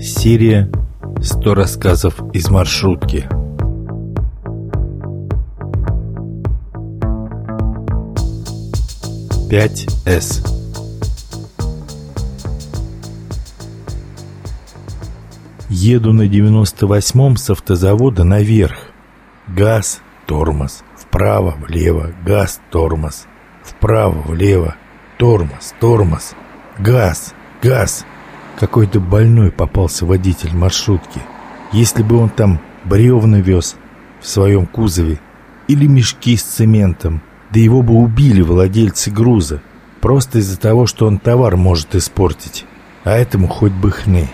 Серия «100 рассказов из маршрутки». Пять С. Еду на 98-м с автозавода наверх. Газ, тормоз, вправо, влево, газ, тормоз, вправо, влево, тормоз, тормоз, газ, газ. Какой-то больной попался водитель маршрутки. Если бы он там бревна вез в своем кузове или мешки с цементом, да его бы убили владельцы груза, просто из-за того, что он товар может испортить. А этому хоть бы хны.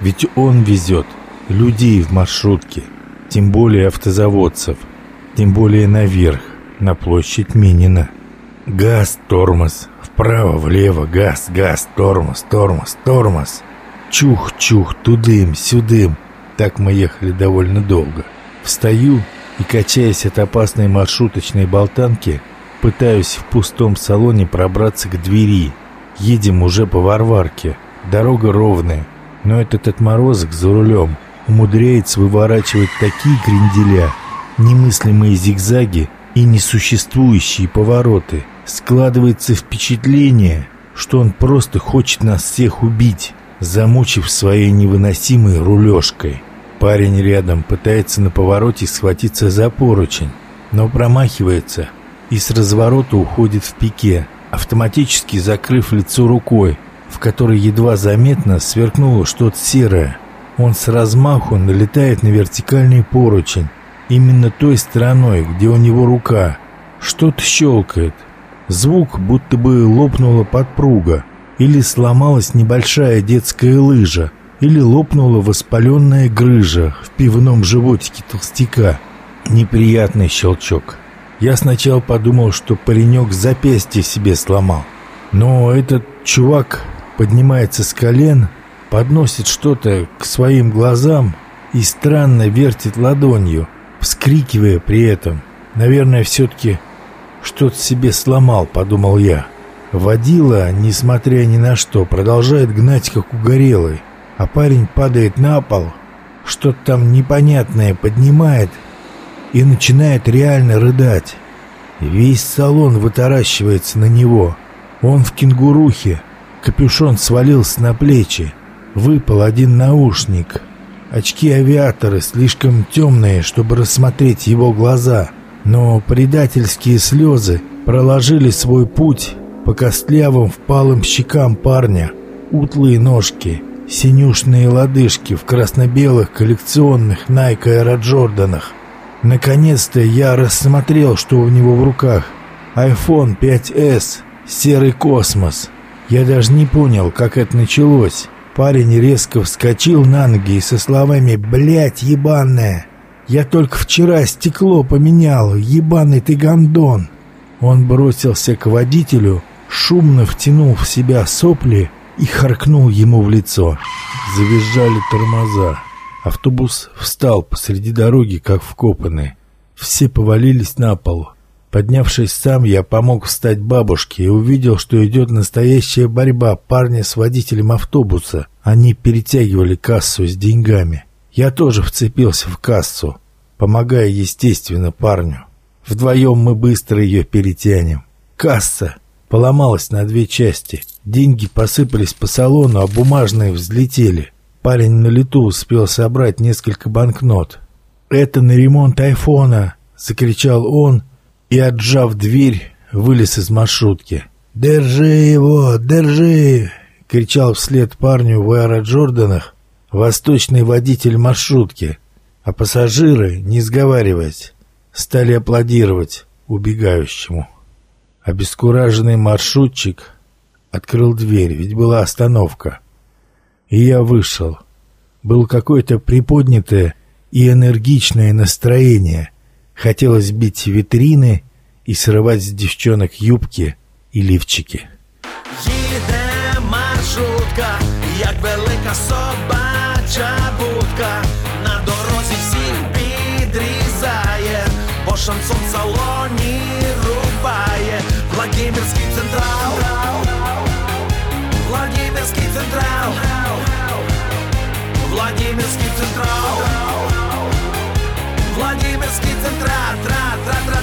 Ведь он везет людей в маршрутке, тем более автозаводцев, тем более наверх, на площадь Минина. Газ, тормоз, вправо, влево, газ, газ, тормоз, тормоз, тормоз. Чух-чух, тудым, сюдым. Так мы ехали довольно долго. Встаю и, качаясь от опасной маршруточной болтанки, пытаюсь в пустом салоне пробраться к двери. Едем уже по Варварке. Дорога ровная, но этот отморозок за рулем умудряется выворачивать такие кренделя, немыслимые зигзаги и несуществующие повороты – Складывается впечатление, что он просто хочет нас всех убить, замучив своей невыносимой рулежкой. Парень рядом пытается на повороте схватиться за поручень, но промахивается и с разворота уходит в пике, автоматически закрыв лицо рукой, в которой едва заметно сверкнуло что-то серое. Он с размаху налетает на вертикальный поручень, именно той стороной, где у него рука. Что-то щелкает, Звук, будто бы лопнула подпруга, или сломалась небольшая детская лыжа, или лопнула воспаленная грыжа в пивном животике толстяка. Неприятный щелчок. Я сначала подумал, что паренек запястье себе сломал. Но этот чувак поднимается с колен, подносит что-то к своим глазам и странно вертит ладонью, вскрикивая при этом. Наверное, все-таки что-то себе сломал, подумал я. Водила, несмотря ни на что, продолжает гнать, как угорелый. А парень падает на пол, что-то там непонятное поднимает и начинает реально рыдать. Весь салон вытаращивается на него. Он в кенгурухе, капюшон свалился на плечи. Выпал один наушник. Очки авиаторы слишком темные, чтобы рассмотреть его глаза. Но предательские слезы проложили свой путь по костлявым впалым щекам парня. Утлые ножки, синюшные лодыжки в красно-белых коллекционных Nike Air Джорданах. Наконец-то я рассмотрел, что у него в руках. iPhone 5s, серый космос. Я даже не понял, как это началось. Парень резко вскочил на ноги и со словами «Блядь, ебаная!» Я только вчера стекло поменял, ебаный ты гондон!» Он бросился к водителю, шумно втянул в себя сопли и харкнул ему в лицо. Завизжали тормоза. Автобус встал посреди дороги, как вкопанный. Все повалились на пол. Поднявшись сам, я помог встать бабушке и увидел, что идет настоящая борьба парня с водителем автобуса. Они перетягивали кассу с деньгами. Я тоже вцепился в кассу, помогая, естественно, парню. Вдвоем мы быстро ее перетянем. Касса поломалась на две части. Деньги посыпались по салону, а бумажные взлетели. Парень на лету успел собрать несколько банкнот. «Это на ремонт айфона!» — закричал он и, отжав дверь, вылез из маршрутки. «Держи его! Держи!» — кричал вслед парню в аэроджорданах, восточный водитель маршрутки, а пассажиры, не сговариваясь, стали аплодировать убегающему. Обескураженный маршрутчик открыл дверь, ведь была остановка. И я вышел. Было какое-то приподнятое и энергичное настроение. Хотелось бить витрины и срывать с девчонок юбки и лифчики. Їде маршрутка, як велика собака будка на дорозі всіх підрізає, бо шансон в салоні рубає, Владимирський централ, Владимирський централ, Владимирський централ, Владимирський централ, тра, тра, тра.